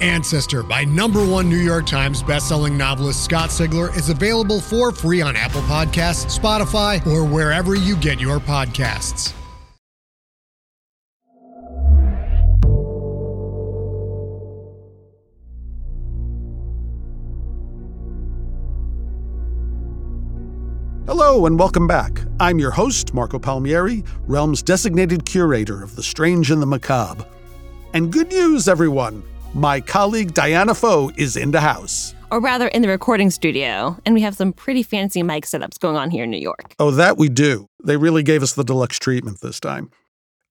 Ancestor by number one New York Times bestselling novelist Scott Sigler is available for free on Apple Podcasts, Spotify, or wherever you get your podcasts. Hello and welcome back. I'm your host, Marco Palmieri, Realm's designated curator of the strange and the macabre. And good news, everyone! My colleague Diana Foe is in the house. Or rather, in the recording studio, and we have some pretty fancy mic setups going on here in New York. Oh, that we do. They really gave us the deluxe treatment this time.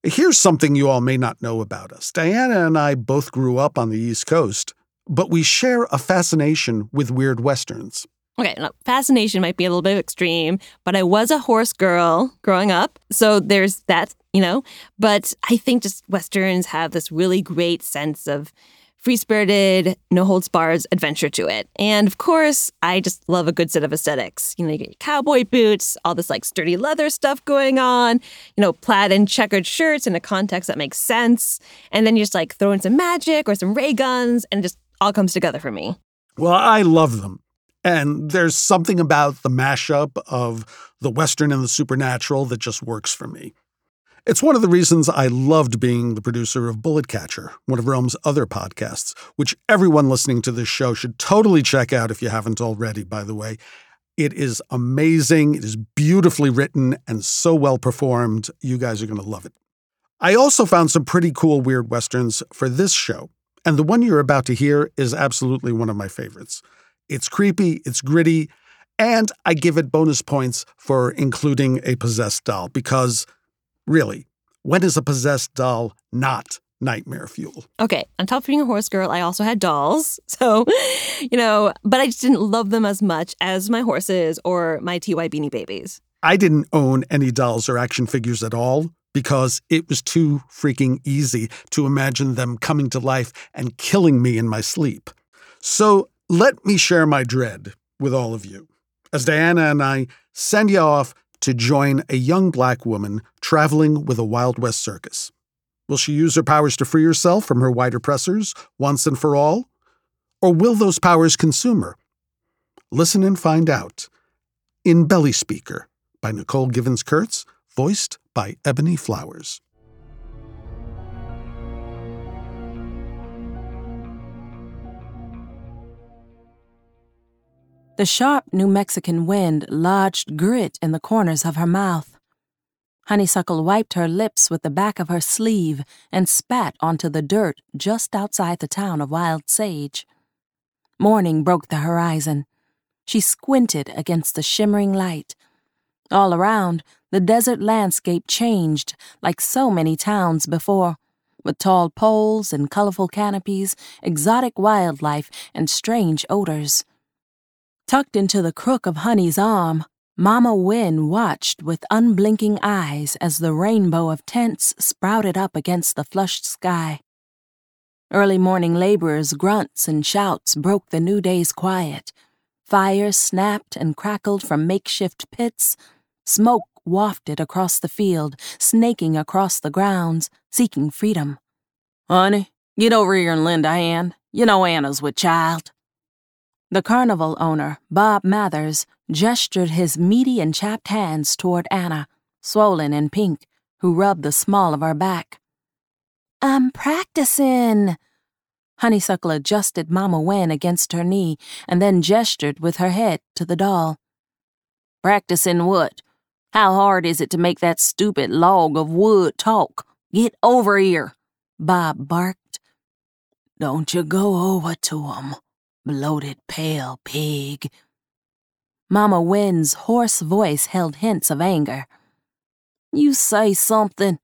Here's something you all may not know about us. Diana and I both grew up on the East Coast, but we share a fascination with weird westerns. Okay, now, fascination might be a little bit extreme, but I was a horse girl growing up. So there's that, you know. But I think just Westerns have this really great sense of free spirited, no holds bars adventure to it. And of course, I just love a good set of aesthetics. You know, you get your cowboy boots, all this like sturdy leather stuff going on, you know, plaid and checkered shirts in a context that makes sense. And then you just like throw in some magic or some ray guns, and just all comes together for me. Well, I love them. And there's something about the mashup of the Western and the supernatural that just works for me. It's one of the reasons I loved being the producer of Bullet Catcher, one of Realm's other podcasts, which everyone listening to this show should totally check out if you haven't already, by the way. It is amazing, it is beautifully written, and so well performed. You guys are going to love it. I also found some pretty cool Weird Westerns for this show, and the one you're about to hear is absolutely one of my favorites. It's creepy, it's gritty, and I give it bonus points for including a possessed doll because, really, when is a possessed doll not nightmare fuel? Okay, on top of being a horse girl, I also had dolls. So, you know, but I just didn't love them as much as my horses or my TY beanie babies. I didn't own any dolls or action figures at all because it was too freaking easy to imagine them coming to life and killing me in my sleep. So let me share my dread with all of you as Diana and I send you off to join a young black woman traveling with a Wild West circus. Will she use her powers to free herself from her white oppressors once and for all? Or will those powers consume her? Listen and find out in Belly Speaker by Nicole Givens Kurtz, voiced by Ebony Flowers. The sharp New Mexican wind lodged grit in the corners of her mouth. Honeysuckle wiped her lips with the back of her sleeve and spat onto the dirt just outside the town of Wild Sage. Morning broke the horizon. She squinted against the shimmering light. All around, the desert landscape changed like so many towns before, with tall poles and colorful canopies, exotic wildlife, and strange odors. Tucked into the crook of Honey's arm, Mama Wen watched with unblinking eyes as the rainbow of tents sprouted up against the flushed sky. Early morning laborers' grunts and shouts broke the new day's quiet. Fires snapped and crackled from makeshift pits. Smoke wafted across the field, snaking across the grounds, seeking freedom. Honey, get over here and lend a hand. You know Anna's with child. The carnival owner, Bob Mathers, gestured his meaty and chapped hands toward Anna, swollen and pink, who rubbed the small of her back. I'm practicing. Honeysuckle adjusted Mama Wen against her knee and then gestured with her head to the doll. Practicing what? How hard is it to make that stupid log of wood talk? Get over here, Bob barked. Don't you go over to 'em, bloated pale pig. Mama Wen's hoarse voice held hints of anger. You say something.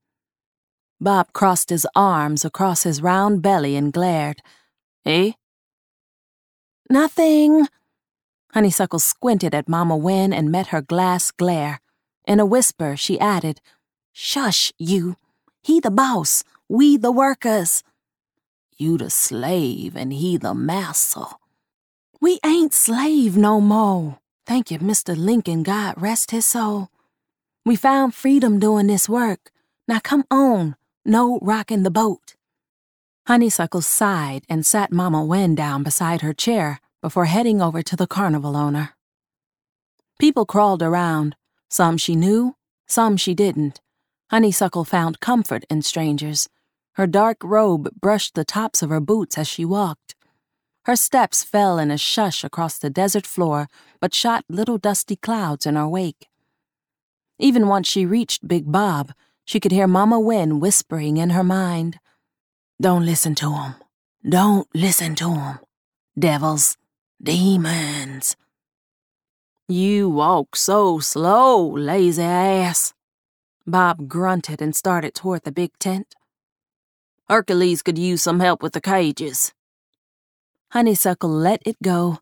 Bob crossed his arms across his round belly and glared. Eh? Nothing. Honeysuckle squinted at Mama Wen and met her glass glare. In a whisper, she added, Shush, you. He the boss, we the workers. You the slave and he the master. We ain't slave no more. Thank you, Mr. Lincoln, God rest his soul. We found freedom doing this work. Now come on, no rocking the boat. Honeysuckle sighed and sat Mama Wen down beside her chair before heading over to the carnival owner. People crawled around, some she knew, some she didn't. Honeysuckle found comfort in strangers. Her dark robe brushed the tops of her boots as she walked. Her steps fell in a shush across the desert floor, but shot little dusty clouds in her wake. Even once she reached Big Bob, she could hear Mama Wen whispering in her mind. Don't listen to 'em. Don't listen to 'em. Devils. Demons. You walk so slow, lazy ass. Bob grunted and started toward the big tent. Hercules could use some help with the cages. Honeysuckle let it go,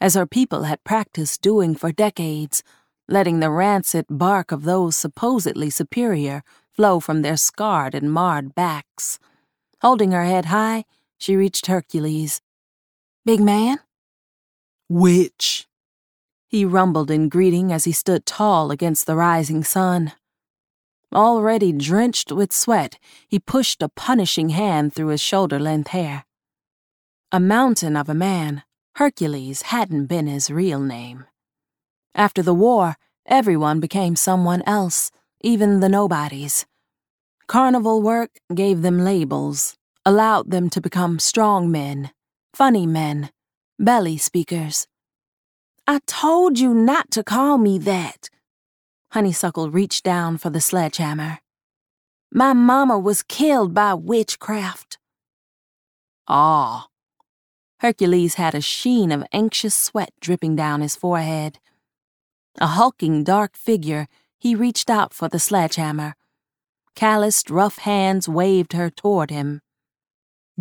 as her people had practiced doing for decades, letting the rancid bark of those supposedly superior flow from their scarred and marred backs. Holding her head high, she reached Hercules. Big man? Witch. He rumbled in greeting as he stood tall against the rising sun. Already drenched with sweat, he pushed a punishing hand through his shoulder length hair. A mountain of a man, Hercules hadn't been his real name. After the war, everyone became someone else, even the nobodies. Carnival work gave them labels, allowed them to become strong men, funny men, belly speakers. I told you not to call me that. Honeysuckle reached down for the sledgehammer. My mama was killed by witchcraft. Ah. Hercules had a sheen of anxious sweat dripping down his forehead. A hulking dark figure, he reached out for the sledgehammer. Calloused, rough hands waved her toward him.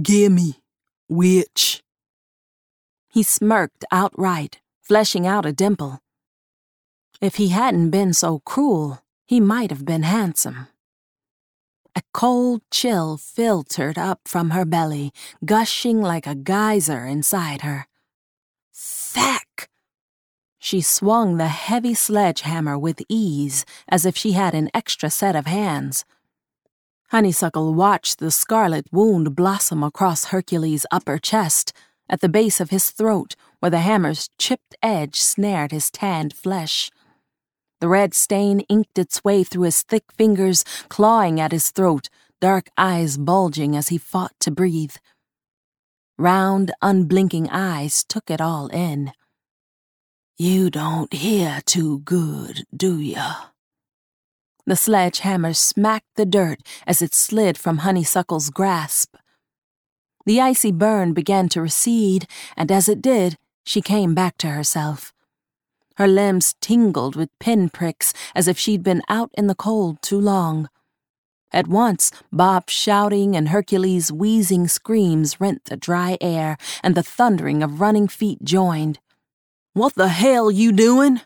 Gimme, witch. He smirked outright, fleshing out a dimple. If he hadn't been so cruel, he might have been handsome. A cold chill filtered up from her belly, gushing like a geyser inside her. Thack! She swung the heavy sledgehammer with ease, as if she had an extra set of hands. Honeysuckle watched the scarlet wound blossom across Hercules' upper chest, at the base of his throat, where the hammer's chipped edge snared his tanned flesh. The red stain inked its way through his thick fingers, clawing at his throat, dark eyes bulging as he fought to breathe. Round, unblinking eyes took it all in. You don't hear too good, do ya? The sledgehammer smacked the dirt as it slid from Honeysuckle's grasp. The icy burn began to recede, and as it did, she came back to herself. Her limbs tingled with pinpricks as if she'd been out in the cold too long. At once, Bob's shouting and Hercules' wheezing screams rent the dry air, and the thundering of running feet joined. What the hell you doing?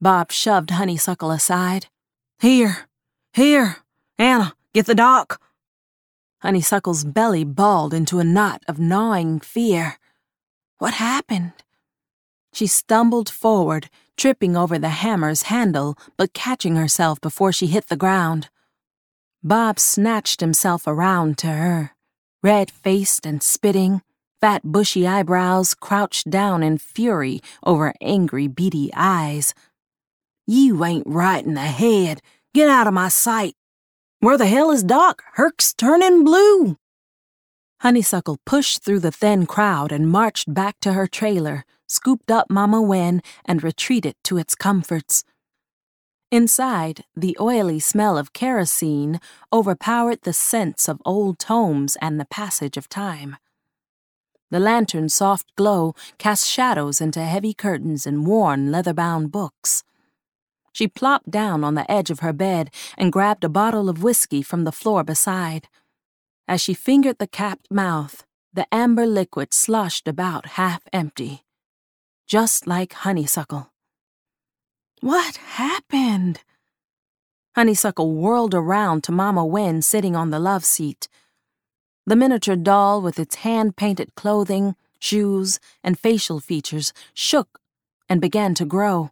Bob shoved Honeysuckle aside. Here, here, Anna, get the doc. Honeysuckle's belly balled into a knot of gnawing fear. What happened? She stumbled forward, tripping over the hammer's handle, but catching herself before she hit the ground. Bob snatched himself around to her, red faced and spitting, fat, bushy eyebrows crouched down in fury over angry, beady eyes. You ain't right in the head. Get out of my sight. Where the hell is Doc? Herc's turning blue. Honeysuckle pushed through the thin crowd and marched back to her trailer, scooped up Mama Wen, and retreated to its comforts. Inside, the oily smell of kerosene overpowered the scents of old tomes and the passage of time. The lantern's soft glow cast shadows into heavy curtains and worn, leather bound books. She plopped down on the edge of her bed and grabbed a bottle of whiskey from the floor beside. As she fingered the capped mouth, the amber liquid sloshed about half empty, just like honeysuckle. What happened? Honeysuckle whirled around to Mama Wen sitting on the love seat. The miniature doll with its hand painted clothing, shoes, and facial features shook and began to grow.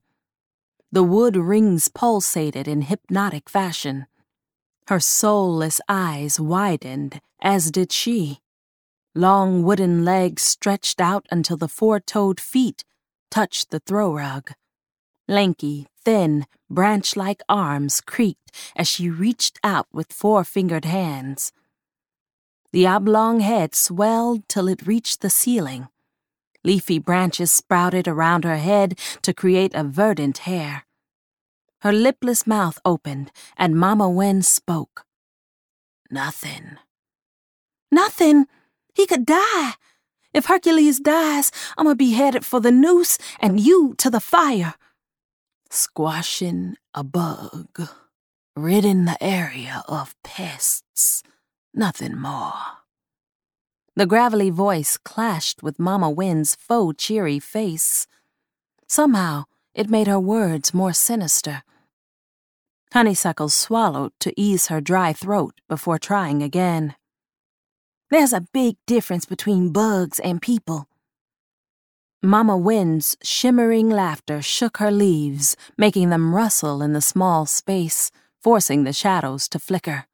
The wood rings pulsated in hypnotic fashion. Her soulless eyes widened, as did she. Long wooden legs stretched out until the four toed feet touched the throw rug. Lanky, thin, branch like arms creaked as she reached out with four fingered hands. The oblong head swelled till it reached the ceiling. Leafy branches sprouted around her head to create a verdant hair. Her lipless mouth opened, and Mama Wen spoke. Nothing. Nothing? He could die. If Hercules dies, I'm gonna be headed for the noose and you to the fire. Squashing a bug, ridding the area of pests, nothing more. The gravelly voice clashed with Mama Wen's faux cheery face. Somehow, it made her words more sinister. Honeysuckle swallowed to ease her dry throat before trying again. There's a big difference between bugs and people. Mama Wen's shimmering laughter shook her leaves, making them rustle in the small space, forcing the shadows to flicker.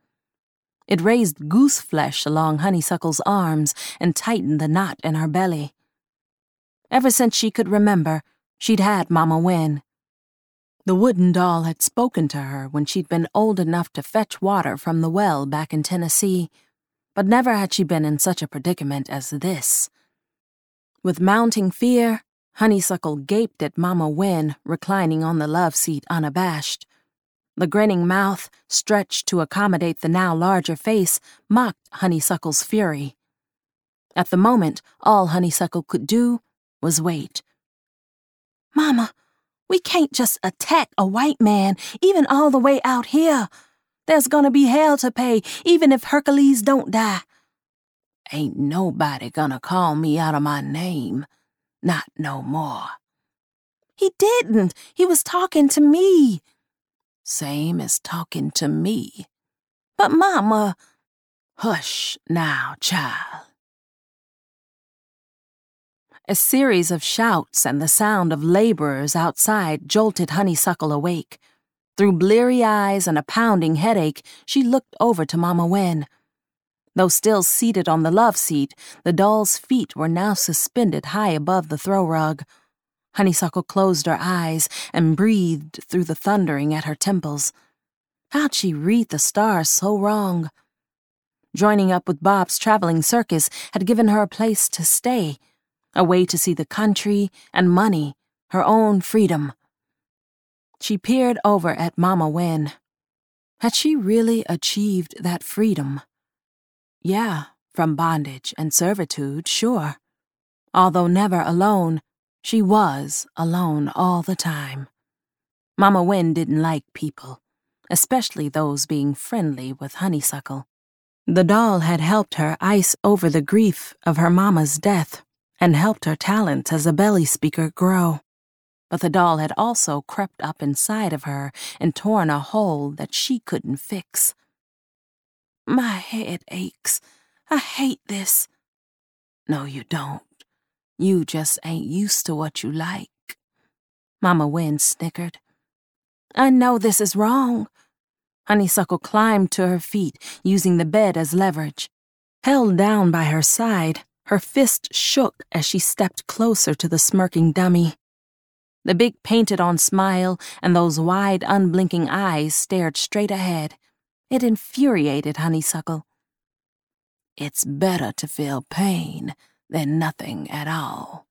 It raised goose flesh along Honeysuckle's arms and tightened the knot in her belly. Ever since she could remember, she'd had Mama Wen. The wooden doll had spoken to her when she'd been old enough to fetch water from the well back in Tennessee, but never had she been in such a predicament as this. With mounting fear, Honeysuckle gaped at Mama Wen reclining on the love seat unabashed. The grinning mouth, stretched to accommodate the now larger face, mocked Honeysuckle's fury. At the moment, all Honeysuckle could do was wait. Mama, we can't just attack a white man, even all the way out here. There's gonna be hell to pay, even if Hercules don't die. Ain't nobody gonna call me out of my name. Not no more. He didn't. He was talking to me. Same as talking to me. But, Mama, hush now, child. A series of shouts and the sound of laborers outside jolted Honeysuckle awake. Through bleary eyes and a pounding headache, she looked over to Mama Wen. Though still seated on the love seat, the doll's feet were now suspended high above the throw rug. Honeysuckle closed her eyes and breathed through the thundering at her temples. How'd she read the stars so wrong? Joining up with Bob's traveling circus had given her a place to stay, a way to see the country and money, her own freedom. She peered over at Mama Wen. Had she really achieved that freedom? Yeah, from bondage and servitude, sure. Although never alone, she was alone all the time. Mama Wen didn't like people, especially those being friendly with Honeysuckle. The doll had helped her ice over the grief of her mama's death and helped her talent as a belly speaker grow. But the doll had also crept up inside of her and torn a hole that she couldn't fix. My head aches. I hate this. No, you don't. You just ain't used to what you like. Mama Wen snickered. I know this is wrong. Honeysuckle climbed to her feet, using the bed as leverage. Held down by her side, Her fist shook as she stepped closer to the smirking dummy. The big painted on smile and those wide, unblinking eyes stared straight ahead. It infuriated Honeysuckle. It's better to feel pain than nothing at all.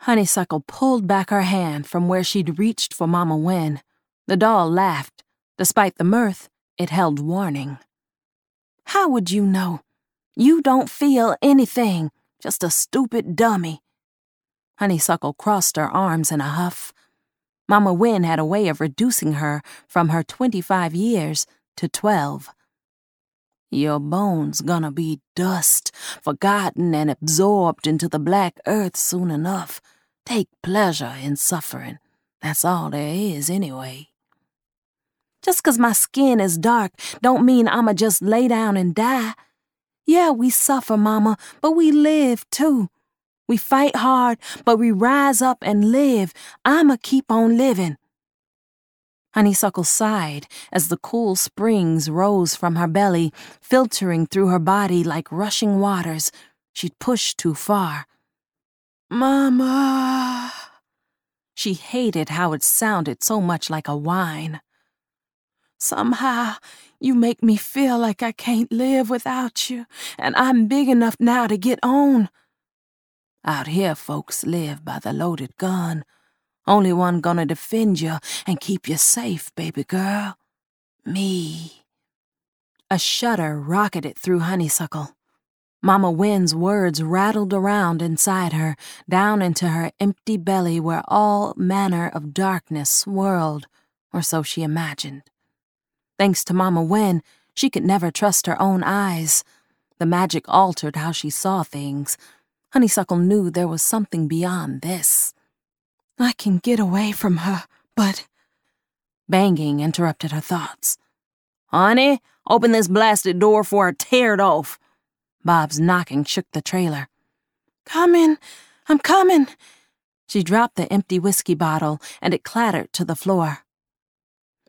Honeysuckle pulled back her hand from where she'd reached for Mama Wen. The doll laughed. Despite the mirth, it held warning. How would you know? You don't feel anything, just a stupid dummy. Honeysuckle crossed her arms in a huff. Mama Wen had a way of reducing her from her 25 years to 12. Your bones gonna be dust, forgotten and absorbed into the black earth soon enough. Take pleasure in suffering. That's all there is, anyway. Just 'cause my skin is dark don't mean I'ma just lay down and die. Yeah, we suffer, Mama, but we live too. We fight hard, but we rise up and live. I'ma keep on living. Honeysuckle sighed as the cool springs rose from her belly, filtering through her body like rushing waters. She'd pushed too far. Mama. She hated how it sounded so much like a whine. Somehow, you make me feel like I can't live without you, and I'm big enough now to get on. Out here, folks live by the loaded gun. Only one gonna defend you and keep you safe, baby girl. Me. A shudder rocketed through Honeysuckle. Mama Wen's words rattled around inside her, down into her empty belly where all manner of darkness swirled, or so she imagined. Thanks to Mama Wen, she could never trust her own eyes. The magic altered how she saw things. Honeysuckle knew there was something beyond this. I can get away from her, but. Banging interrupted her thoughts. Honey, open this blasted door for I tear it off. Bob's knocking shook the trailer. Coming, I'm coming. She dropped the empty whiskey bottle, and it clattered to the floor.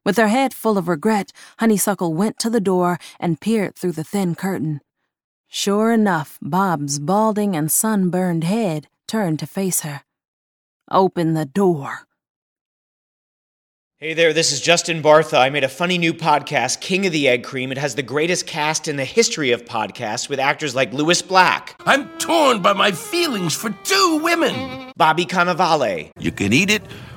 With her head full of regret, Honeysuckle went to the door and peered through the thin curtain. Sure enough, Bob's balding and sunburned head turned to face her. Open the door. Hey there, this is Justin Bartha. I made a funny new podcast, King of the Egg Cream. It has the greatest cast in the history of podcasts with actors like Lewis Black, I'm torn by my feelings for two women. Bobby Cannavale, You can eat it,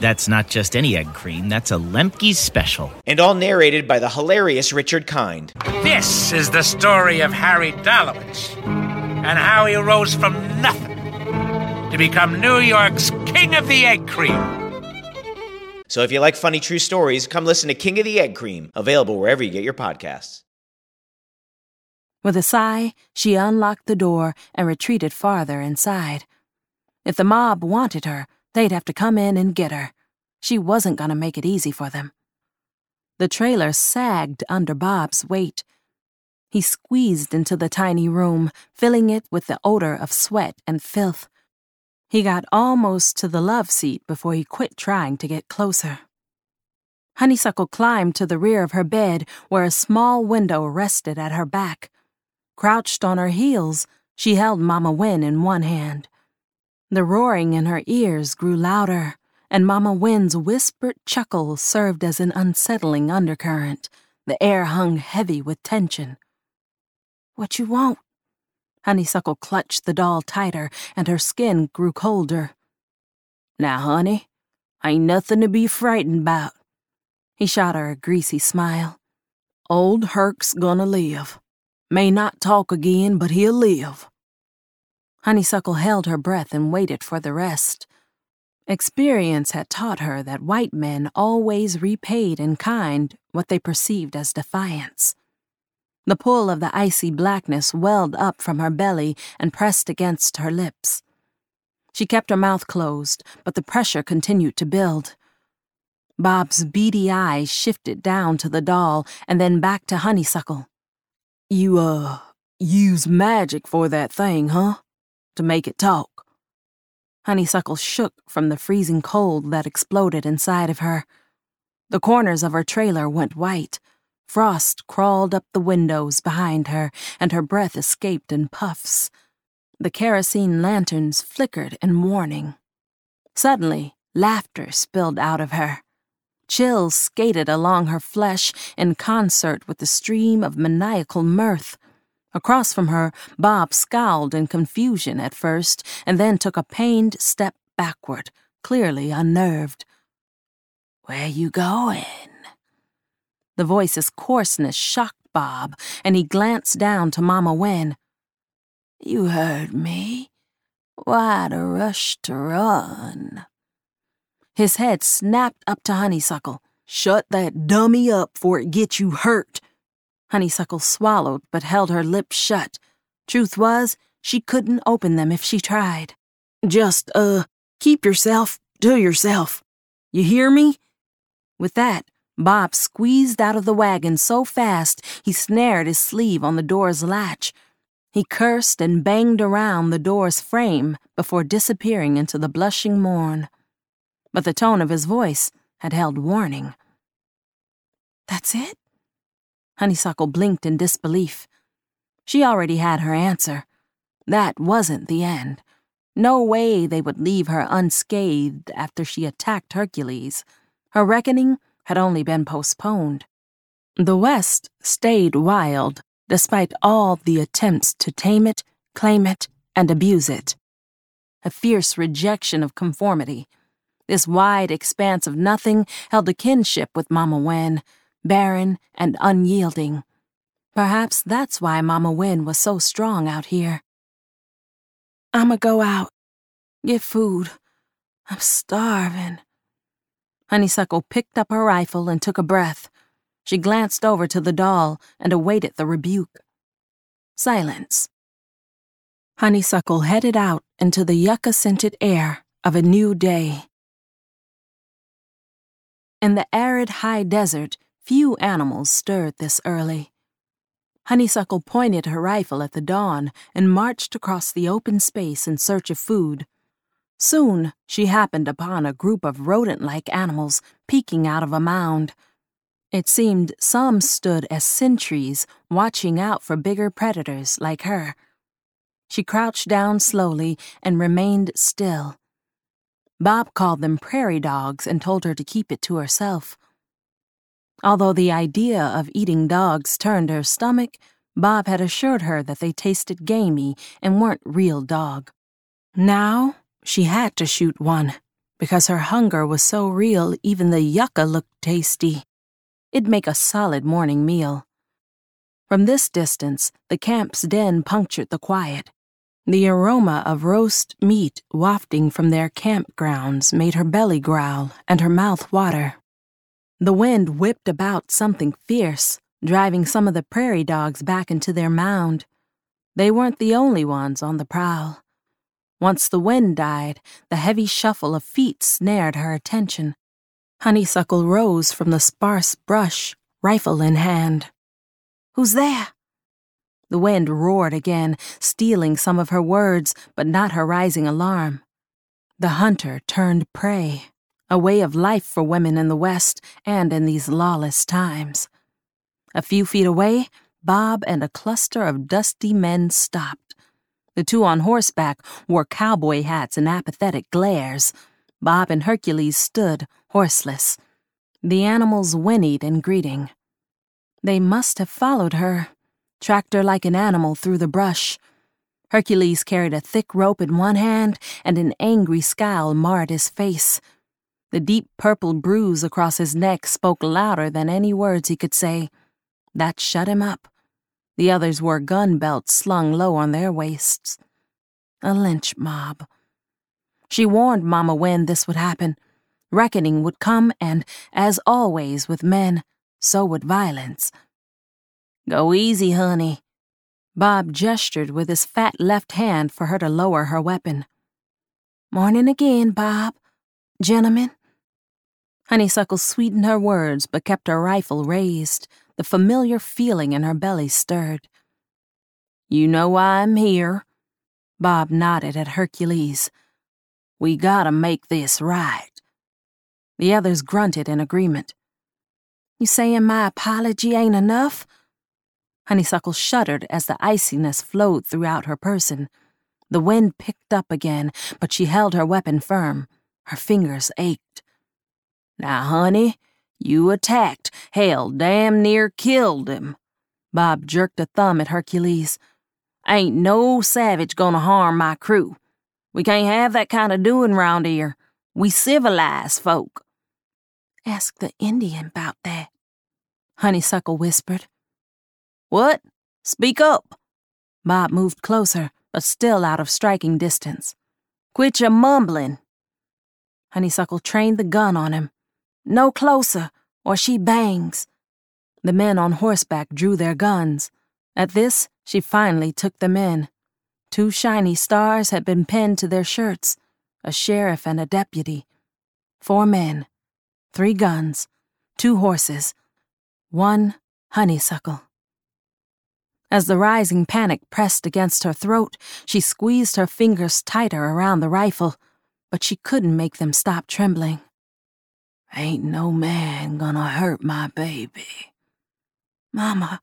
That's not just any egg cream, that's a Lemke's special. and all narrated by the hilarious Richard Kind. This is the story of Harry Dalowitz and how he rose from nothing to become New York's King of the Egg Cream. So if you like funny true stories, come listen to King of the Egg Cream, available wherever you get your podcasts. With a sigh, she unlocked the door and retreated farther inside. If the mob wanted her, they'd have to come in and get her. She wasn't going to make it easy for them. The trailer sagged under Bob's weight. He squeezed into the tiny room, filling it with the odor of sweat and filth. He got almost to the love seat before he quit trying to get closer. Honeysuckle climbed to the rear of her bed where a small window rested at her back. Crouched on her heels, she held Mama Wen in one hand. The roaring in her ears grew louder, and Mama Wen's whispered chuckle served as an unsettling undercurrent. The air hung heavy with tension. What you want? Honeysuckle clutched the doll tighter, and her skin grew colder. Now, honey, ain't nothing to be frightened about. He shot her a greasy smile. Old Herc's gonna live. May not talk again, but he'll live. Honeysuckle held her breath and waited for the rest. Experience had taught her that white men always repaid in kind what they perceived as defiance. The pull of the icy blackness welled up from her belly and pressed against her lips. She kept her mouth closed, but the pressure continued to build. Bob's beady eyes shifted down to the doll and then back to Honeysuckle. You, uh, use magic for that thing, huh? To make it talk. Honeysuckle shook from the freezing cold that exploded inside of her. The corners of her trailer went white. Frost crawled up the windows behind her, and her breath escaped in puffs. The kerosene lanterns flickered in warning. Suddenly, laughter spilled out of her. Chills skated along her flesh in concert with the stream of maniacal mirth. Across from her, Bob scowled in confusion at first and then took a pained step backward, clearly unnerved. Where you going? The voice's coarseness shocked Bob, and he glanced down to Mama Wen. You heard me. Why the rush to run? His head snapped up to Honeysuckle. Shut that dummy up for it gets you hurt. Honeysuckle swallowed but held her lips shut. Truth was, she couldn't open them if she tried. Just, uh, keep yourself to yourself. You hear me? With that, Bob squeezed out of the wagon so fast he snared his sleeve on the door's latch. He cursed and banged around the door's frame before disappearing into the blushing morn. But the tone of his voice had held warning. That's it? Honeysuckle blinked in disbelief. She already had her answer. That wasn't the end. No way they would leave her unscathed after she attacked Hercules. Her reckoning had only been postponed. The West stayed wild, despite all the attempts to tame it, claim it, and abuse it. A fierce rejection of conformity. This wide expanse of nothing held a kinship with Mama Wen, barren and unyielding. Perhaps that's why Mama Wen was so strong out here. I'ma go out, get food. I'm starving. Honeysuckle picked up her rifle and took a breath. She glanced over to the doll and awaited the rebuke. Silence. Honeysuckle headed out into the yucca scented air of a new day. In the arid high desert, few animals stirred this early. Honeysuckle pointed her rifle at the dawn and marched across the open space in search of food. Soon she happened upon a group of rodent like animals peeking out of a mound. It seemed some stood as sentries, watching out for bigger predators like her. She crouched down slowly and remained still. Bob called them prairie dogs and told her to keep it to herself. Although the idea of eating dogs turned her stomach, Bob had assured her that they tasted gamey and weren't real dog. Now, she had to shoot one, because her hunger was so real even the yucca looked tasty. It'd make a solid morning meal. From this distance, the camp's den punctured the quiet. The aroma of roast meat wafting from their campgrounds made her belly growl and her mouth water. The wind whipped about something fierce, driving some of the prairie dogs back into their mound. They weren't the only ones on the prowl. Once the wind died, the heavy shuffle of feet snared her attention. Honeysuckle rose from the sparse brush, rifle in hand. Who's there? The wind roared again, stealing some of her words, but not her rising alarm. The hunter turned prey, a way of life for women in the West and in these lawless times. A few feet away, Bob and a cluster of dusty men stopped. The two on horseback wore cowboy hats and apathetic glares. Bob and Hercules stood, horseless. The animals whinnied in greeting. They must have followed her, tracked her like an animal through the brush. Hercules carried a thick rope in one hand, and an angry scowl marred his face. The deep purple bruise across his neck spoke louder than any words he could say. That shut him up. The others wore gun belts slung low on their waists. A lynch mob. She warned Mama Wen this would happen. Reckoning would come, and, as always with men, so would violence. Go easy, honey. Bob gestured with his fat left hand for her to lower her weapon. Morning again, Bob. Gentlemen. Honeysuckle sweetened her words but kept her rifle raised, the familiar feeling in her belly stirred. You know why I'm here? Bob nodded at Hercules. We gotta make this right. The others grunted in agreement. You saying my apology ain't enough? Honeysuckle shuddered as the iciness flowed throughout her person. The wind picked up again, but she held her weapon firm. Her fingers ached. Now, honey, you attacked. Hell, damn near killed him. Bob jerked a thumb at Hercules. Ain't no savage gonna harm my crew. We can't have that kind of doing round here. We civilized folk. Ask the Indian about that, Honeysuckle whispered. What? Speak up. Bob moved closer, but still out of striking distance. Quit your mumbling. Honeysuckle trained the gun on him. No closer, or she bangs. The men on horseback drew their guns. At this, she finally took them in. Two shiny stars had been pinned to their shirts a sheriff and a deputy. Four men, three guns, two horses, one honeysuckle. As the rising panic pressed against her throat, she squeezed her fingers tighter around the rifle, but she couldn't make them stop trembling. Ain't no man gonna hurt my baby. Mama.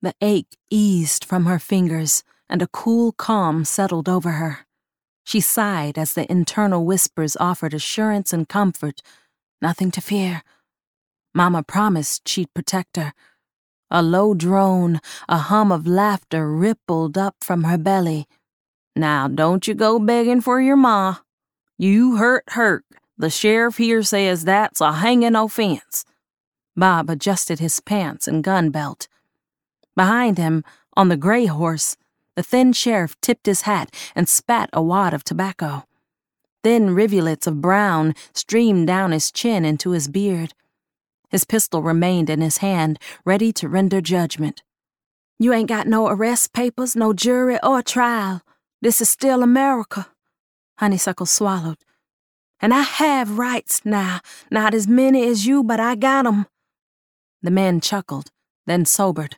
The ache eased from her fingers, and a cool calm settled over her. She sighed as the internal whispers offered assurance and comfort. Nothing to fear. Mama promised she'd protect her. A low drone, a hum of laughter rippled up from her belly. Now, don't you go begging for your ma. You hurt Herc. The sheriff here says that's a hanging offense. Bob adjusted his pants and gun belt. Behind him, on the gray horse, the thin sheriff tipped his hat and spat a wad of tobacco. Thin rivulets of brown streamed down his chin into his beard. His pistol remained in his hand, ready to render judgment. You ain't got no arrest papers, no jury, or trial. This is still America. Honeysuckle swallowed. And I have rights now, not as many as you, but I got 'em. The man chuckled, then sobered.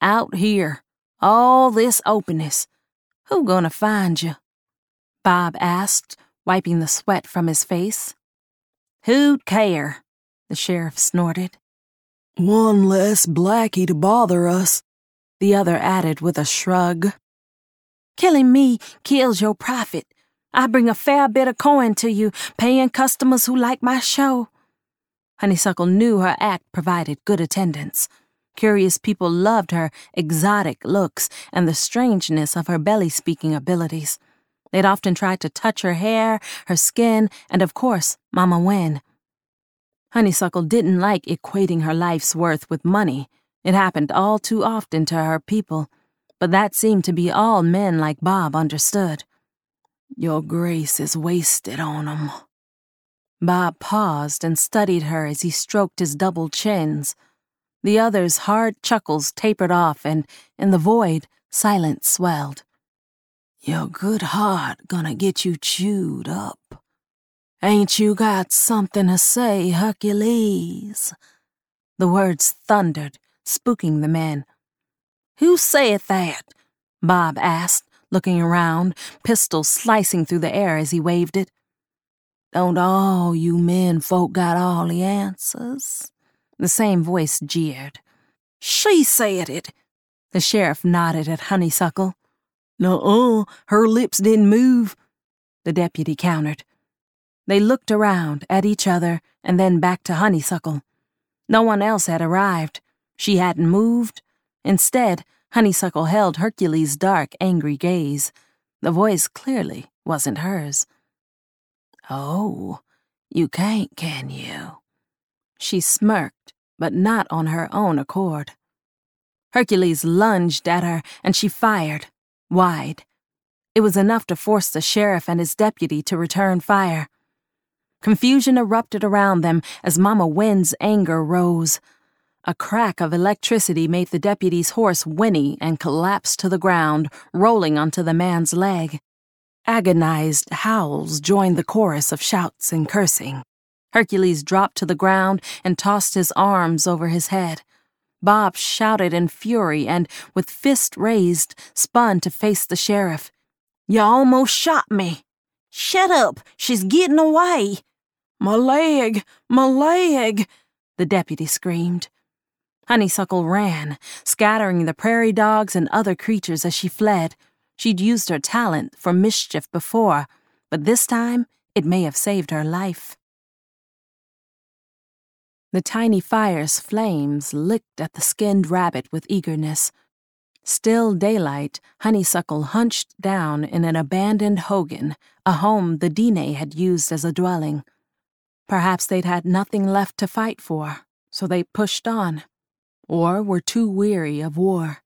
Out here, all this openness. Who gonna find you? Bob asked, wiping the sweat from his face. Who'd care? The sheriff snorted. One less blackie to bother us, the other added with a shrug. Killing me kills your profit. I bring a fair bit of coin to you, paying customers who like my show. Honeysuckle knew her act provided good attendance. Curious people loved her exotic looks and the strangeness of her belly speaking abilities. They'd often tried to touch her hair, her skin, and of course, Mama Wen. Honeysuckle didn't like equating her life's worth with money. It happened all too often to her people, but that seemed to be all men like Bob understood. Your grace is wasted on 'em. Bob paused and studied her as he stroked his double chins. The other's hard chuckles tapered off, and in the void, silence swelled. Your good heart gonna get you chewed up. Ain't you got something to say, Hercules? The words thundered, spooking the men. Who saith that? Bob asked, looking around, pistol slicing through the air as he waved it. Don't all you men folk got all the answers? The same voice jeered. She said it. The sheriff nodded at Honeysuckle. No, uh, her lips didn't move. The deputy countered. They looked around at each other and then back to Honeysuckle. No one else had arrived. She hadn't moved. Instead, Honeysuckle held Hercules' dark, angry gaze. The voice clearly wasn't hers. Oh, you can't, can you? She smirked, but not on her own accord. Hercules lunged at her, and she fired, wide. It was enough to force the sheriff and his deputy to return fire. Confusion erupted around them as Mama Wen's anger rose. A crack of electricity made the deputy's horse whinny and collapse to the ground, rolling onto the man's leg. Agonized howls joined the chorus of shouts and cursing. Hercules dropped to the ground and tossed his arms over his head. Bob shouted in fury and, with fist raised, spun to face the sheriff. You almost shot me. Shut up, she's getting away. My leg, my leg, the deputy screamed. Honeysuckle ran, scattering the prairie dogs and other creatures as she fled. She'd used her talent for mischief before, but this time it may have saved her life. The tiny fire's flames licked at the skinned rabbit with eagerness. Still daylight, Honeysuckle hunched down in an abandoned hogan, a home the Diné had used as a dwelling. Perhaps they'd had nothing left to fight for, so they pushed on, or were too weary of war.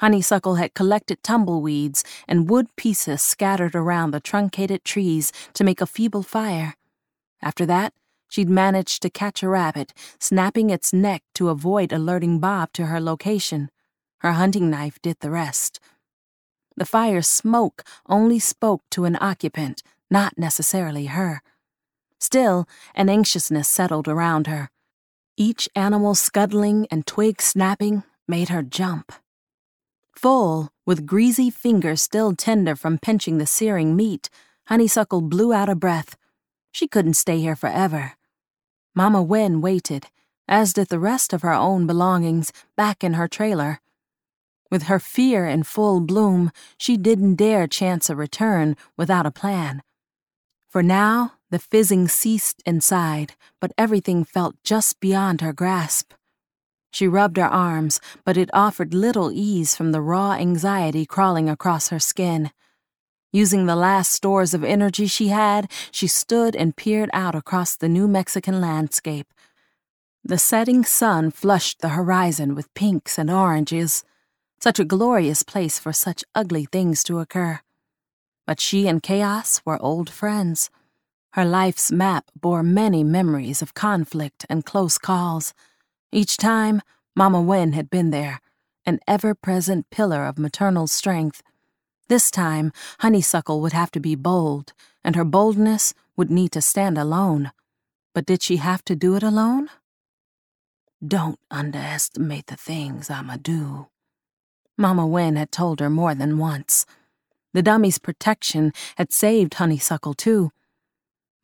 Honeysuckle had collected tumbleweeds and wood pieces scattered around the truncated trees to make a feeble fire. After that, she'd managed to catch a rabbit, snapping its neck to avoid alerting Bob to her location. Her hunting knife did the rest. The fire's smoke only spoke to an occupant, not necessarily her. Still, an anxiousness settled around her. Each animal scuttling and twig snapping made her jump. Full, with greasy fingers still tender from pinching the searing meat, Honeysuckle blew out a breath. She couldn't stay here forever. Mama Wen waited, as did the rest of her own belongings, back in her trailer. With her fear in full bloom, she didn't dare chance a return without a plan. For now, the fizzing ceased inside, but everything felt just beyond her grasp. She rubbed her arms, but it offered little ease from the raw anxiety crawling across her skin. Using the last stores of energy she had, she stood and peered out across the New Mexican landscape. The setting sun flushed the horizon with pinks and oranges. Such a glorious place for such ugly things to occur. But she and chaos were old friends. Her life's map bore many memories of conflict and close calls. Each time, Mama Wen had been there, an ever present pillar of maternal strength. This time, Honeysuckle would have to be bold, and her boldness would need to stand alone. But did she have to do it alone? Don't underestimate the things I'ma do. Mama Wen had told her more than once. The dummy's protection had saved Honeysuckle, too.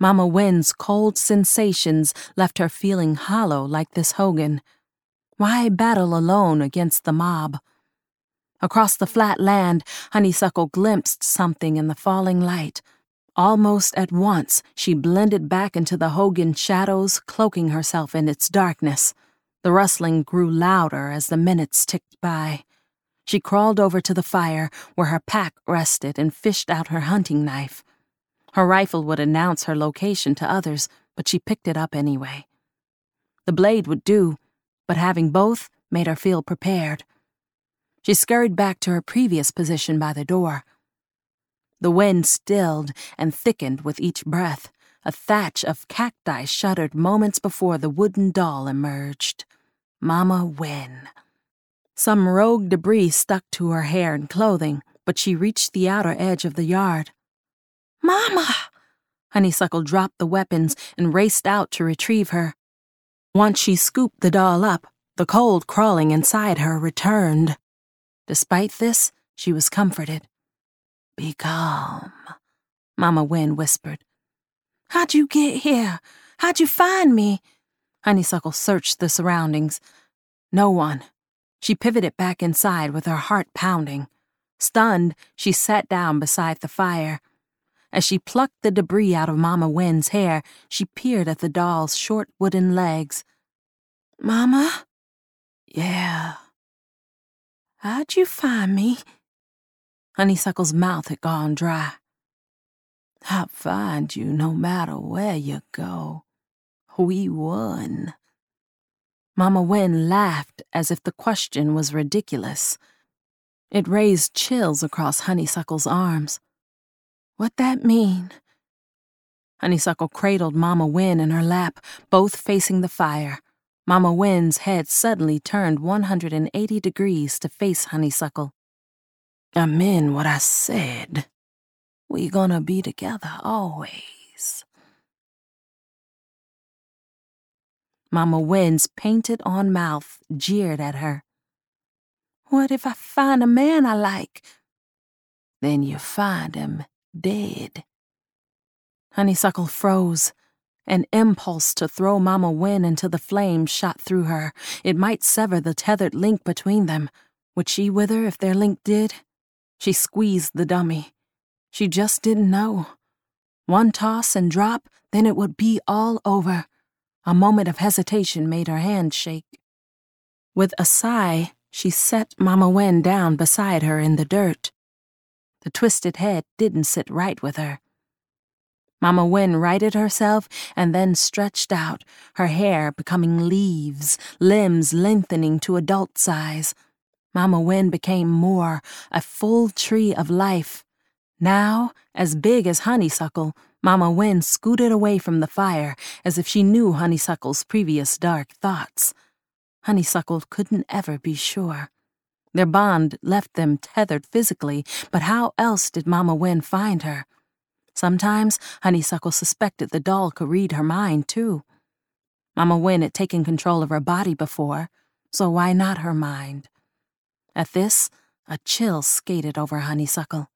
Mama Wen's cold sensations left her feeling hollow like this Hogan. Why battle alone against the mob? Across the flat land, Honeysuckle glimpsed something in the falling light. Almost at once, she blended back into the Hogan shadows, cloaking herself in its darkness. The rustling grew louder as the minutes ticked by. She crawled over to the fire where her pack rested and fished out her hunting knife. Her rifle would announce her location to others, but she picked it up anyway. The blade would do, but having both made her feel prepared. She scurried back to her previous position by the door. The wind stilled and thickened with each breath. A thatch of cacti shuddered moments before the wooden doll emerged. Mama Wen. Some rogue debris stuck to her hair and clothing, but she reached the outer edge of the yard. Mama! Honeysuckle dropped the weapons and raced out to retrieve her. Once she scooped the doll up, the cold crawling inside her returned. Despite this, she was comforted. Be calm, Mama Wen whispered. How'd you get here? How'd you find me? Honeysuckle searched the surroundings. No one. She pivoted back inside with her heart pounding. Stunned, she sat down beside the fire. As she plucked the debris out of Mama Wen's hair, she peered at the doll's short wooden legs. Mama? Yeah. How'd you find me? Honeysuckle's mouth had gone dry. I'll find you no matter where you go. We won. Mama Wen laughed as if the question was ridiculous. It raised chills across Honeysuckle's arms. What that mean? Honeysuckle cradled Mama Wen in her lap, both facing the fire. Mama Wen's head suddenly turned 180 degrees to face Honeysuckle. I mean what I said. We gonna be together always. Mama Wen's painted on mouth jeered at her. What if I find a man I like? Then you find him dead. Honeysuckle froze. An impulse to throw Mama Wen into the flames shot through her. It might sever the tethered link between them. Would she wither if their link did? She squeezed the dummy. She just didn't know. One toss and drop, then it would be all over. A moment of hesitation made her hand shake. With a sigh, she set Mama Wen down beside her in the dirt. The twisted head didn't sit right with her. Mama Wen righted herself and then stretched out, her hair becoming leaves, limbs lengthening to adult size. Mama Wen became more, a full tree of life. Now, as big as honeysuckle, Mama Wen scooted away from the fire as if she knew Honeysuckle's previous dark thoughts. Honeysuckle couldn't ever be sure. Their bond left them tethered physically, but how else did Mama Wen find her? Sometimes Honeysuckle suspected the doll could read her mind, too. Mama Wen had taken control of her body before, so why not her mind? At this, a chill skated over Honeysuckle.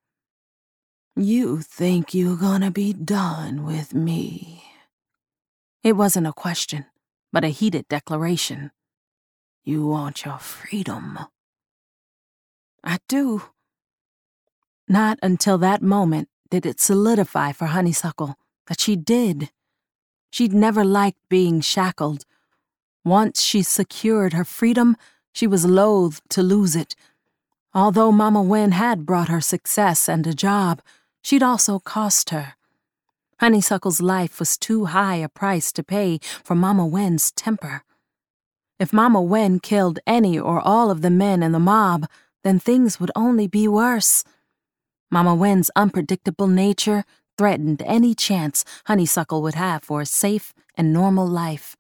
You think you're gonna be done with me? It wasn't a question, but a heated declaration. You want your freedom. I do. Not until that moment did it solidify for Honeysuckle that she did. She'd never liked being shackled. Once she secured her freedom, she was loath to lose it. Although Mama Wen had brought her success and a job, she'd also cost her. Honeysuckle's life was too high a price to pay for Mama Wen's temper. If Mama Wen killed any or all of the men in the mob, then things would only be worse. Mama Wen's unpredictable nature threatened any chance Honeysuckle would have for a safe and normal life.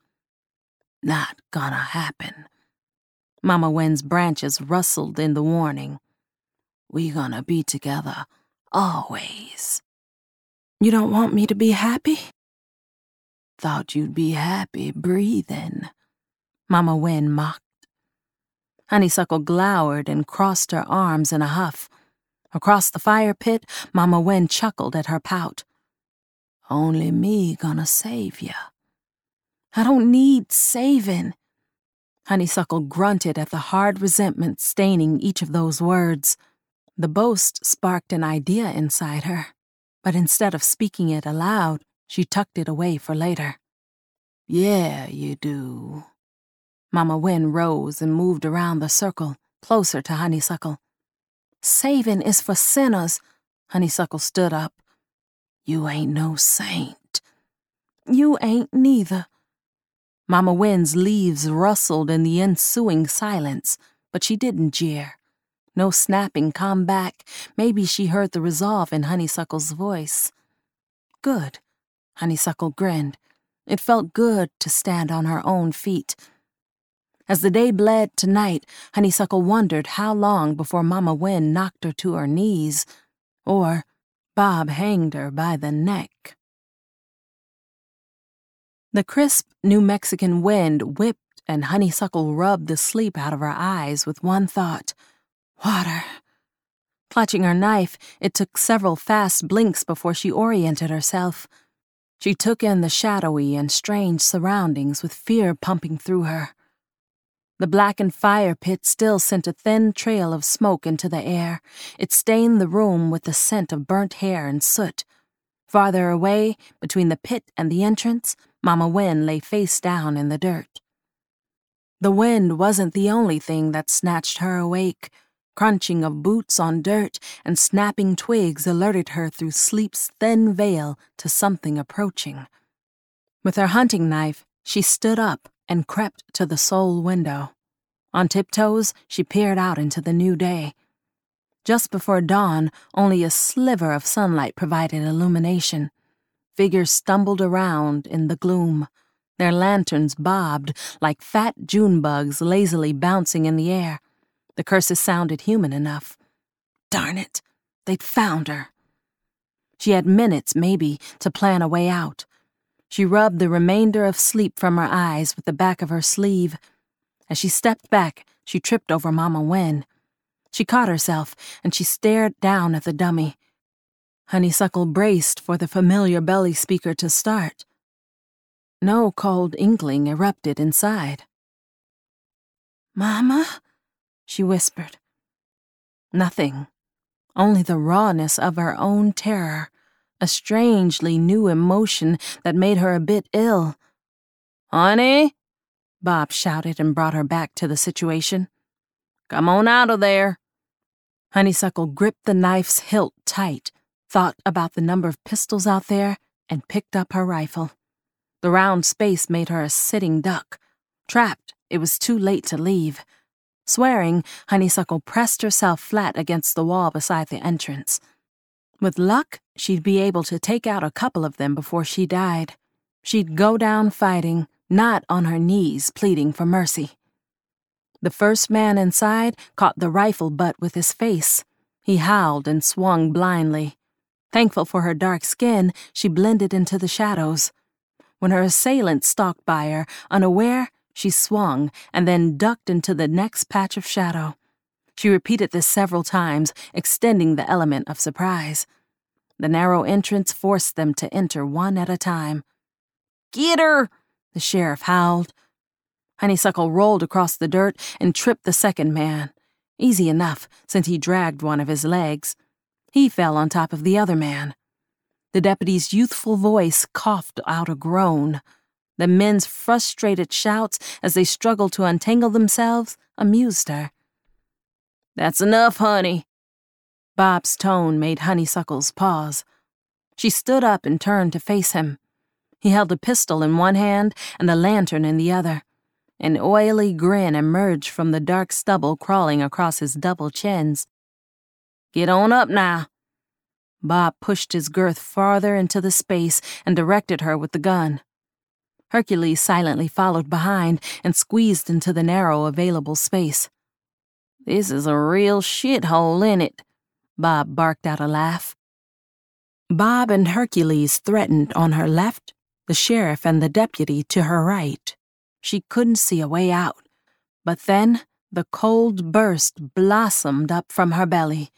Not gonna happen. Mama Wen's branches rustled in the warning. We gonna be together Always. You don't want me to be happy? Thought you'd be happy breathing. Mama Wen mocked. Honeysuckle glowered and crossed her arms in a huff. Across the fire pit, Mama Wen chuckled at her pout. Only me gonna save ya. I don't need saving. Honeysuckle grunted at the hard resentment staining each of those words. The boast sparked an idea inside her, but instead of speaking it aloud, she tucked it away for later. Yeah, you do. Mama Wen rose and moved around the circle, closer to Honeysuckle. Saving is for sinners. Honeysuckle stood up. You ain't no saint. You ain't neither. Mama Wen's leaves rustled in the ensuing silence, but she didn't jeer. No snapping come back. Maybe she heard the resolve in Honeysuckle's voice. Good. Honeysuckle grinned. It felt good to stand on her own feet. As the day bled to night, Honeysuckle wondered how long before Mama Wen knocked her to her knees, or Bob hanged her by the neck. The crisp New Mexican wind whipped and Honeysuckle rubbed the sleep out of her eyes with one thought Water. Clutching her knife, it took several fast blinks before she oriented herself. She took in the shadowy and strange surroundings with fear pumping through her. The blackened fire pit still sent a thin trail of smoke into the air. It stained the room with the scent of burnt hair and soot. Farther away, between the pit and the entrance, Mama Wen lay face down in the dirt. The wind wasn't the only thing that snatched her awake. Crunching of boots on dirt and snapping twigs alerted her through sleep's thin veil to something approaching. With her hunting knife, she stood up and crept to the sole window. On tiptoes, she peered out into the new day. Just before dawn, only a sliver of sunlight provided illumination. Figures stumbled around in the gloom. Their lanterns bobbed like fat June bugs lazily bouncing in the air. The curses sounded human enough. Darn it, they'd found her. She had minutes, maybe, to plan a way out. She rubbed the remainder of sleep from her eyes with the back of her sleeve. As she stepped back, she tripped over Mama Wen. She caught herself and she stared down at the dummy. Honeysuckle braced for the familiar belly speaker to start. No cold inkling erupted inside. Mama? she whispered. Nothing, only the rawness of her own terror a strangely new emotion that made her a bit ill. Honey? Bob shouted and brought her back to the situation. Come on out of there. Honeysuckle gripped the knife's hilt tight, thought about the number of pistols out there, and picked up her rifle. The round space made her a sitting duck. Trapped, it was too late to leave. Swearing, Honeysuckle pressed herself flat against the wall beside the entrance. With luck, she'd be able to take out a couple of them before she died. She'd go down fighting, not on her knees pleading for mercy. The first man inside caught the rifle butt with his face. He howled and swung blindly. Thankful for her dark skin, she blended into the shadows. When her assailant stalked by her, unaware, she swung and then ducked into the next patch of shadow. She repeated this several times, extending the element of surprise. The narrow entrance forced them to enter one at a time. Get her! The sheriff howled. Honeysuckle rolled across the dirt and tripped the second man. Easy enough, since he dragged one of his legs. He fell on top of the other man. The deputy's youthful voice coughed out a groan. The men's frustrated shouts as they struggled to untangle themselves amused her. That's enough, honey. Bob's tone made Honeysuckle's pause. She stood up and turned to face him. He held a pistol in one hand and a lantern in the other. An oily grin emerged from the dark stubble crawling across his double chins. Get on up now. Bob pushed his girth farther into the space and directed her with the gun. Hercules silently followed behind and squeezed into the narrow available space. This is a real shithole, in it? Bob barked out a laugh. Bob and Hercules threatened on her left, the sheriff and the deputy to her right. She couldn't see a way out. But then the cold burst blossomed up from her belly.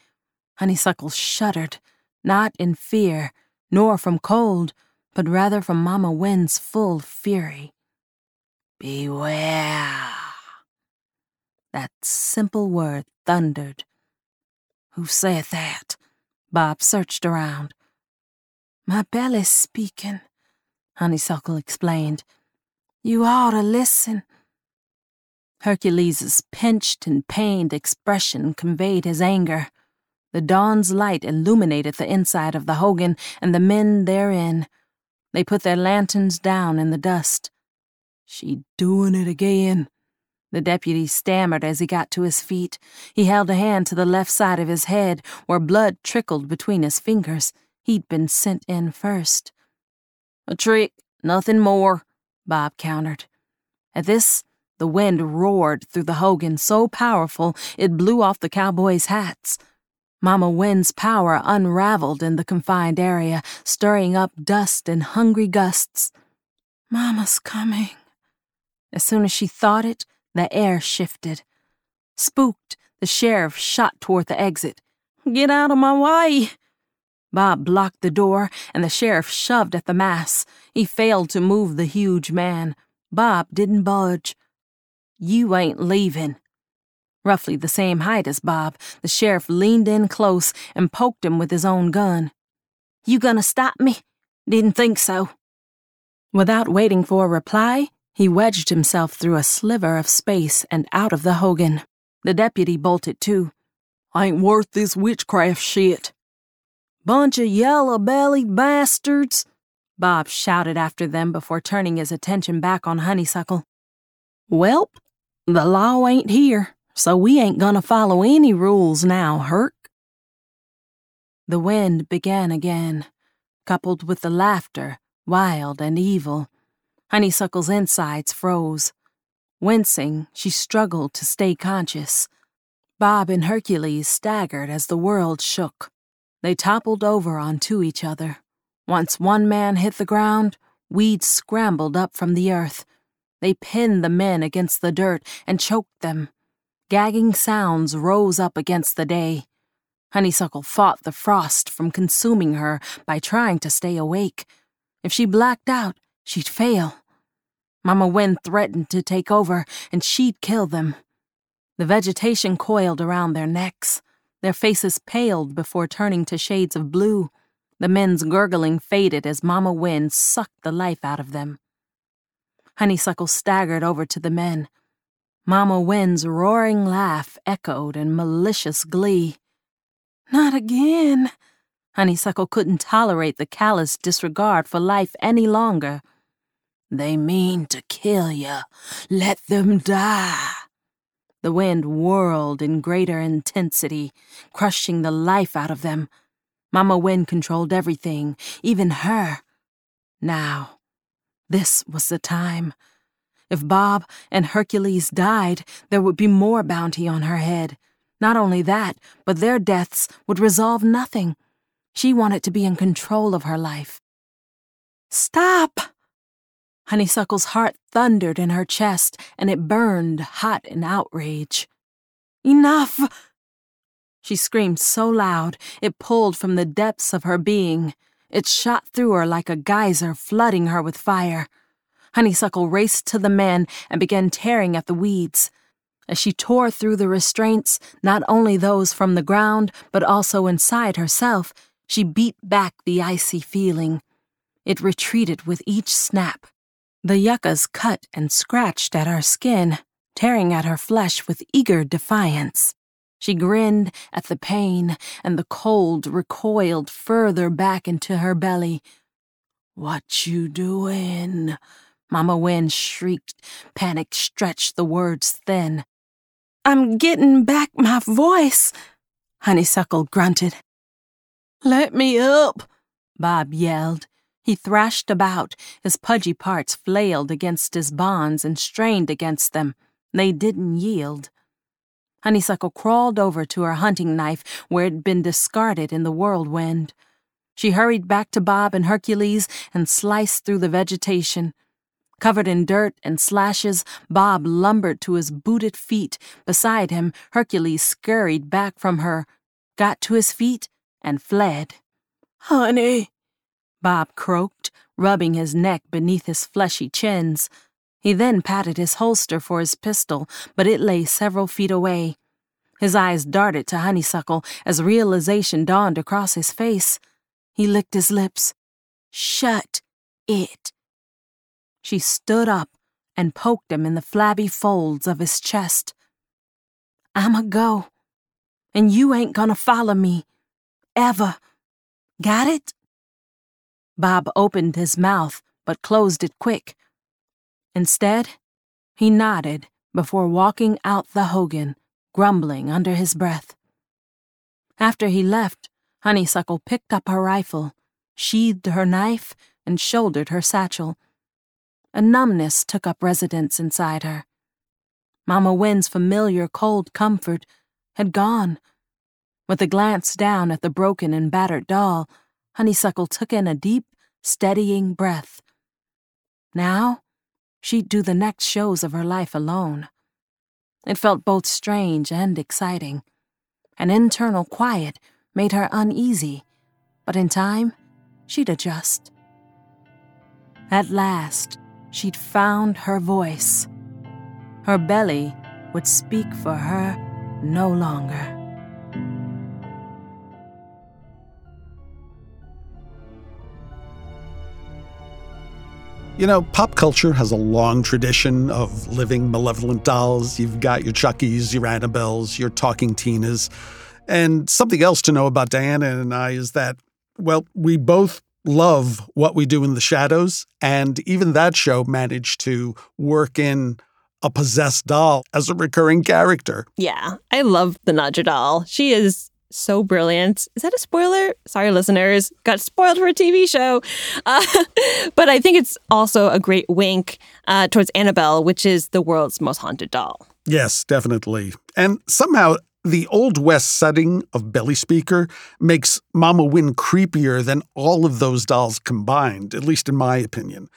Honeysuckle shuddered, not in fear, nor from cold, but rather from Mama Wen's full fury. Beware. That simple word thundered. Who said that? Bob searched around. My belly's speaking, Honeysuckle explained. You ought to listen. Hercules's pinched and pained expression conveyed his anger. The dawn's light illuminated the inside of the Hogan and the men therein. They put their lanterns down in the dust. She doing it again, the deputy stammered as he got to his feet. He held a hand to the left side of his head, where blood trickled between his fingers. He'd been sent in first. A trick, nothing more, Bob countered. At this, the wind roared through the Hogan so powerful it blew off the cowboys' hats. Mama Wen's power unraveled in the confined area, stirring up dust in hungry gusts. Mama's coming. As soon as she thought it, the air shifted. Spooked, the sheriff shot toward the exit. Get out of my way! Bob blocked the door, and the sheriff shoved at the mass. He failed to move the huge man. Bob didn't budge. You ain't leaving. Roughly the same height as Bob, the sheriff leaned in close and poked him with his own gun. You gonna stop me? Didn't think so. Without waiting for a reply, he wedged himself through a sliver of space and out of the Hogan. The deputy bolted too. I Ain't worth this witchcraft shit. Bunch of yellow bellied bastards, Bob shouted after them before turning his attention back on Honeysuckle. Welp, the law ain't here, so we ain't gonna follow any rules now, Herc. The wind began again, coupled with the laughter, wild and evil. Honeysuckle's insides froze. Wincing, she struggled to stay conscious. Bob and Hercules staggered as the world shook. They toppled over onto each other. Once one man hit the ground, Weeds scrambled up from the earth. They pinned the men against the dirt and choked them. Gagging sounds rose up against the day. Honeysuckle fought the frost from consuming her by trying to stay awake. If she blacked out, she'd fail. Mama Wen threatened to take over, and she'd kill them. The vegetation coiled around their necks. Their faces paled before turning to shades of blue. The men's gurgling faded as Mama Wen sucked the life out of them. Honeysuckle staggered over to the men. Mama Wen's roaring laugh echoed in malicious glee. Not again. Honeysuckle couldn't tolerate the callous disregard for life any longer. They mean to kill you. Let them die. The wind whirled in greater intensity, crushing the life out of them. Mama Wen controlled everything, even her. Now, this was the time. If Bob and Hercules died, there would be more bounty on her head. Not only that, but their deaths would resolve nothing. She wanted to be in control of her life. Stop! Honeysuckle's heart thundered in her chest, and it burned hot in outrage. Enough! She screamed so loud it pulled from the depths of her being. It shot through her like a geyser, flooding her with fire. Honeysuckle raced to the men and began tearing at the weeds. As she tore through the restraints, not only those from the ground, but also inside herself, she beat back the icy feeling. It retreated with each snap. The yuccas cut and scratched at her skin, tearing at her flesh with eager defiance. She grinned at the pain, and the cold recoiled further back into her belly. What you doin'? Mama Wen shrieked. Panic stretched the words thin. I'm getting back my voice, Honeysuckle grunted. Let me up, Bob yelled. He thrashed about, his pudgy parts flailed against his bonds and strained against them. They didn't yield. Honeysuckle crawled over to her hunting knife where it had been discarded in the whirlwind. She hurried back to Bob and Hercules and sliced through the vegetation. Covered in dirt and slashes, Bob lumbered to his booted feet. Beside him, Hercules scurried back from her, got to his feet, and fled. Honey, Bob croaked, rubbing his neck beneath his fleshy chins. He then patted his holster for his pistol, but it lay several feet away. His eyes darted to Honeysuckle as realization dawned across his face. He licked his lips. Shut it. She stood up and poked him in the flabby folds of his chest. I'ma go, and you ain't gonna follow me. Ever. Got it? Bob opened his mouth, but closed it quick. Instead, he nodded before walking out the hogan, grumbling under his breath. After he left, Honeysuckle picked up her rifle, sheathed her knife, and shouldered her satchel. A numbness took up residence inside her. Mama Wen's familiar cold comfort had gone. With a glance down at the broken and battered doll, Honeysuckle took in a deep, steadying breath. Now, she'd do the next shows of her life alone. It felt both strange and exciting. An internal quiet made her uneasy, but in time, she'd adjust. At last, she'd found her voice. Her belly would speak for her no longer. You know, pop culture has a long tradition of living malevolent dolls. You've got your Chuckies, your Annabelles, your talking Tinas. And something else to know about Diana and I is that, well, we both love what we do in the shadows. And even that show managed to work in a possessed doll as a recurring character. Yeah, I love the Nadja doll. She is so brilliant. Is that a spoiler? Sorry, listeners. Got spoiled for a TV show. Uh, but I think it's also a great wink uh, towards Annabelle, which is the world's most haunted doll. Yes, definitely. And somehow, The Old West setting of Belly Speaker makes Mama Wen creepier than all of those dolls combined, at least in my opinion.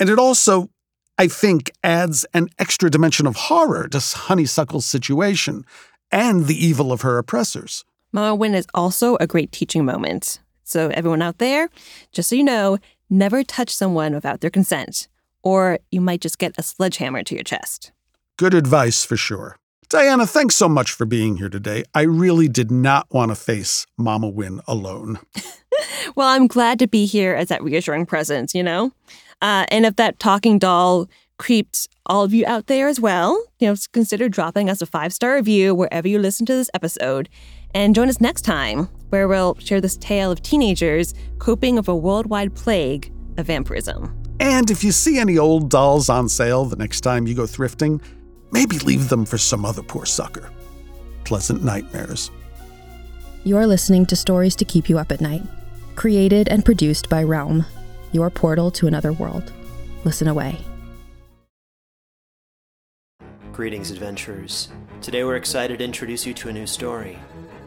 And it also, I think, adds an extra dimension of horror to Honeysuckle's situation and the evil of her oppressors. Mama Wen is also a great teaching moment. So, everyone out there, just so you know, never touch someone without their consent, or you might just get a sledgehammer to your chest. Good advice for sure. Diana, thanks so much for being here today. I really did not want to face Mama Wen alone. well, I'm glad to be here as that reassuring presence, you know? Uh, and if that talking doll creeped all of you out there as well, you know, consider dropping us a five star review wherever you listen to this episode. And join us next time, where we'll share this tale of teenagers coping with a worldwide plague of vampirism. And if you see any old dolls on sale the next time you go thrifting, maybe leave them for some other poor sucker. Pleasant nightmares. You're listening to Stories to Keep You Up at Night, created and produced by Realm, your portal to another world. Listen away. Greetings, adventurers. Today we're excited to introduce you to a new story.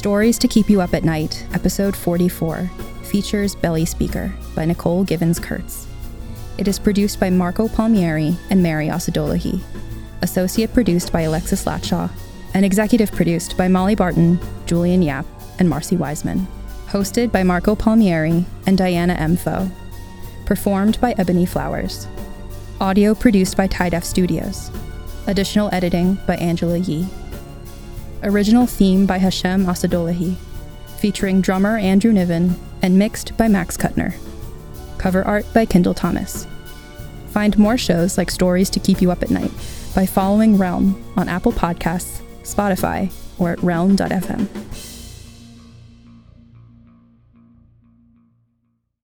Stories to Keep You Up at Night, Episode 44, features Belly Speaker by Nicole Givens Kurtz. It is produced by Marco Palmieri and Mary Osadolahi, associate produced by Alexis Latshaw, and executive produced by Molly Barton, Julian Yap, and Marcy Wiseman. Hosted by Marco Palmieri and Diana M. Pho. Performed by Ebony Flowers. Audio produced by Tidef Studios. Additional editing by Angela Yee. Original theme by Hashem Assadullahi, featuring drummer Andrew Niven and mixed by Max Kuttner. Cover art by Kendall Thomas. Find more shows like Stories to Keep You Up at Night by following Realm on Apple Podcasts, Spotify, or at realm.fm.